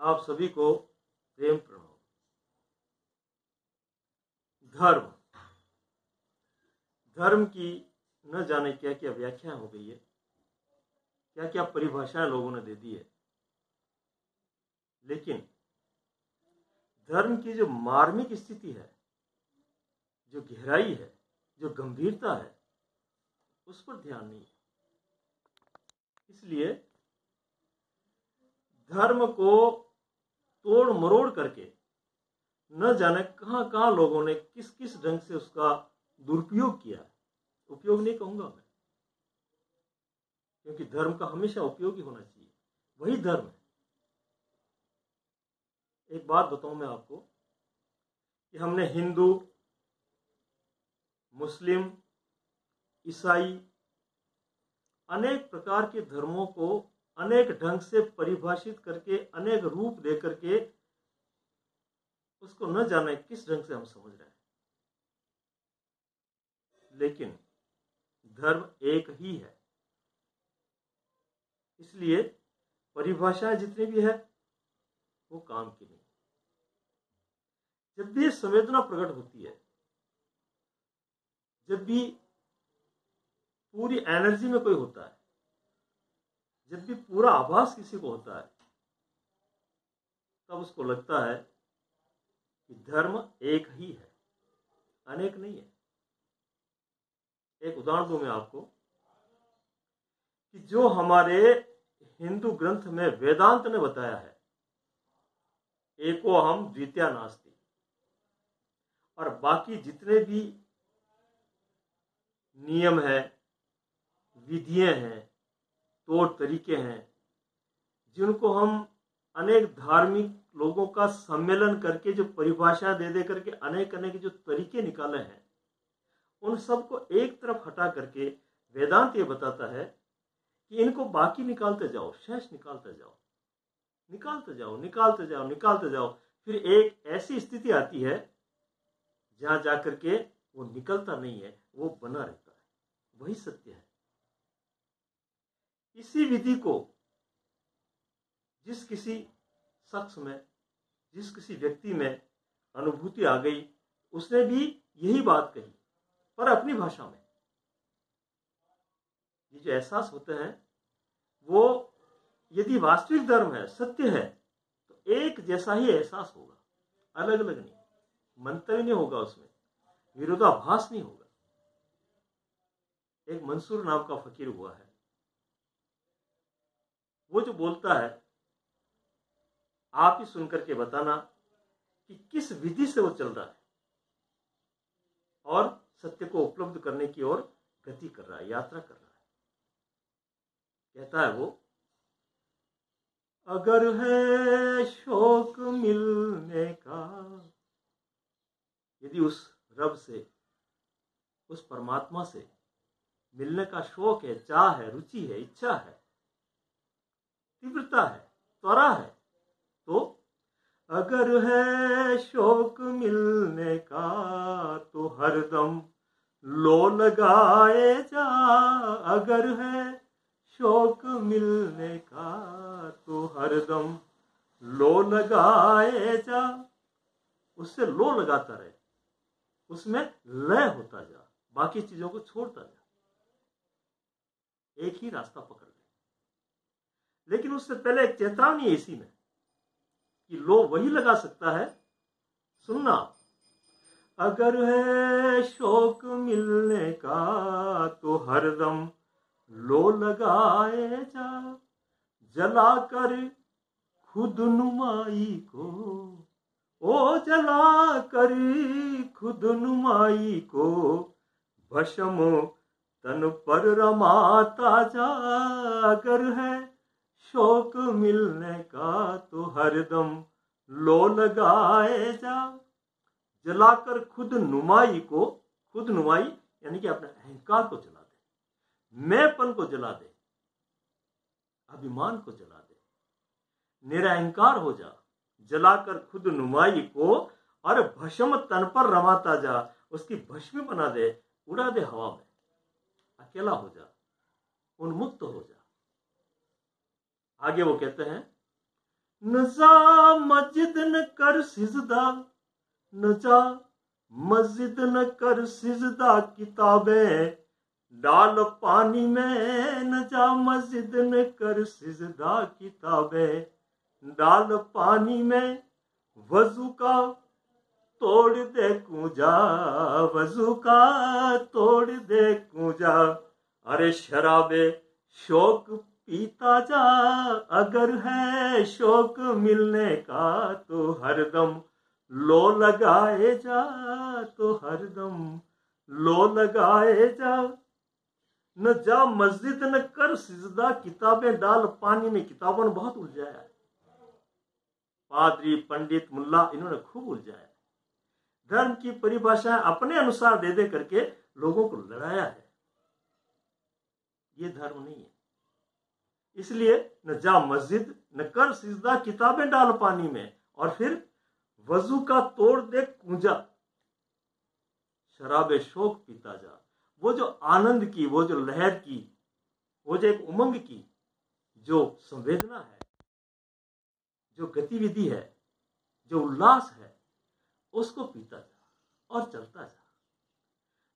आप सभी को प्रेम प्रणाम। धर्म। धर्म की न जाने क्या क्या व्याख्या हो गई है। क्या क्या परिभाषाएँ लोगों ने दे दी है। लेकिन धर्म की जो मार्मिक स्थिति है, जो गहराई है, जो गंभीरता है, उस पर ध्यान नहीं है। इसलिए धर्म को तोड़ मरोड़ करके न जाने कहाँ कहाँ लोगों ने किस किस ढंग से उसका दुरुपयोग किया है। उपयोग नहीं कहूँगा मैं। क्योंकि धर्म का हमेशा उपयोगी होना चाहिए। वही धर्म है। एक बात बताऊँ मैं आपको कि हमने हिंदू, मुस्लिम, ईसाई अनेक प्रकार के धर्मों को अनेक ढंग से परिभाषित करके, अनेक रूप दे करके उसको न जाने किस ढंग से हम समझ रहे हैं। लेकिन धर्म एक ही है। इसलिए परिभाषाएँ जितनी भी है, वो काम की नहीं। जब भी संवेदना प्रकट होती है, जब भी पूरी एनर्जी में कोई होता है जब भी पूरा आभास किसी को होता है, तब उसको लगता है कि धर्म एक ही है, अनेक नहीं है। एक उदाहरण दू मैं आपको, कि जो हमारे हिंदू ग्रंथ में वेदांत ने बताया है, एको हम द्वितीय नास्ती। और बाकी जितने भी नियम है, विधियाँ हैं तौर तरीके हैं, जिनको हम अनेक धार्मिक लोगों का सम्मेलन करके जो परिभाषा दे दे करके अनेक अनेक जो तरीके निकाले हैं, उन सबको एक तरफ़ हटा करके वेदांत ये बताता है कि इनको बाकी निकालते जाओ, शेष निकालते जाओ निकालते जाओ निकालते जाओ निकालते जाओ। फिर एक ऐसी स्थिति आती है जहाँ जाकर के वो निकलता नहीं है, वो बना रहता है। वही सत्य है। इसी विधि को जिस किसी शख्स में, जिस किसी व्यक्ति में अनुभूति आ गई, उसने भी यही बात कही, पर अपनी भाषा में। ये जो एहसास होते हैं, वो यदि वास्तविक धर्म है, सत्य है तो एक जैसा ही एहसास होगा अलग अलग नहीं। मंतव्य नहीं होगा उसमें, विरोधाभास नहीं होगा। एक मंसूर नाम का फकीर हुआ है। वो जो बोलता है, आप ही सुनकर के बताना कि किस विधि से वो चल रहा है और सत्य को उपलब्ध करने की ओर गति कर रहा है, यात्रा कर रहा है। कहता है वो, अगर है शोक मिलने का। यदि उस रब से, उस परमात्मा से मिलने का शौक है, चाह है, रुचि है, इच्छा है तीव्रता है, त्वरा है। तो अगर है शोक मिलने का तो हरदम लो लगाए जा। अगर है शोक मिलने का तो हरदम लो लगाए जा। उससे लो लगाता रहे, उसमें लय होता जा, बाकी चीज़ों को छोड़ता जा। एक ही रास्ता पकड़। लेकिन उससे पहले एक चेतावनी इसी में कि लो वही लगा सकता है। सुनना। अगर है शोक मिलने का तो हरदम लो लगाए जा। जला कर खुद नुमाई को, ओ जला कर खुद नुमाई को भशम तन पर रमाता जा। अगर है शौक मिलने का तो हरदम लो लगाए जा। जलाकर खुद नुमाई को, खुद नुमाई यानी कि अपने अहंकार को जला दे। मैंपन को जला दे। अभिमान को जला दे। निरअहकार हो जा। जलाकर खुद नुमाई को और भस्म तन पर रमाता जा। उसकी भस्म बना दे, उड़ा दे हवा में। अकेला हो जा। उन्मुक्त हो जा। आगे वो कहते हैं, नजा मस्जिद न कर सिजदा, नजा मस्जिद न कर सिजदा, किताबें डाल पानी में न जा मस्जिद न कर सिजदा, किताबें डाल पानी में, वज़ू का तोड़ दे कूजा वज़ू का तोड़ दे कूजा अरे शराबे शोक पीता जा, अगर है शौक मिलने का तो हरदम लो लगाए जा तो हरदम लो लगाए जा। न जा मस्जिद, न कर सिजदा, किताबें डाल, पानी में किताबों ने बहुत उलझाया पादरी, पंडित, मुल्ला, इन्होंने खूब उलझाया धर्म की परिभाषाएँ अपने अनुसार दे दे करके लोगों को लड़ाया है। ये धर्म नहीं है। इसलिए न जा मस्जिद, न कर सिजदा किताबें डाल पानी में। और फिर वज़ू का तोड़ दे कुंजा। शराब शोक पीता जा। वो जो आनंद की, वो जो लहर की, वो जो एक उमंग की, जो संवेदना है, जो गतिविधि है, जो उल्लास है, उसको पीता जा और चलता जा।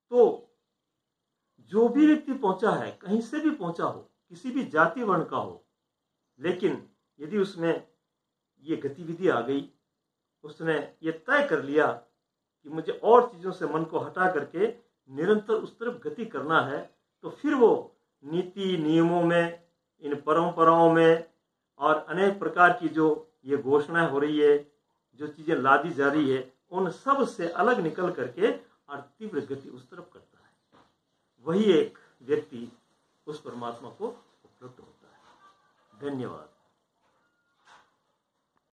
तो जो भी व्यक्ति पहुँचा है, कहीं से भी पहुँचा हो किसी भी जाति वर्ण का हो, लेकिन यदि उसमें ये गतिविधि आ गई, उसने ये तय कर लिया कि मुझे और चीज़ों से मन को हटा करके निरंतर उस तरफ़ गति करना है तो फिर वो नीति, नियमों में, इन परंपराओं में और अनेक प्रकार की जो ये घोषणाएँ हो रही है, जो चीज़ें लादी जा रही है, उन सबसे अलग निकल करके और तीव्र गति उस तरफ़ करता है। वही एक व्यक्ति उस परमात्मा को उपलब्ध होता है। धन्यवाद।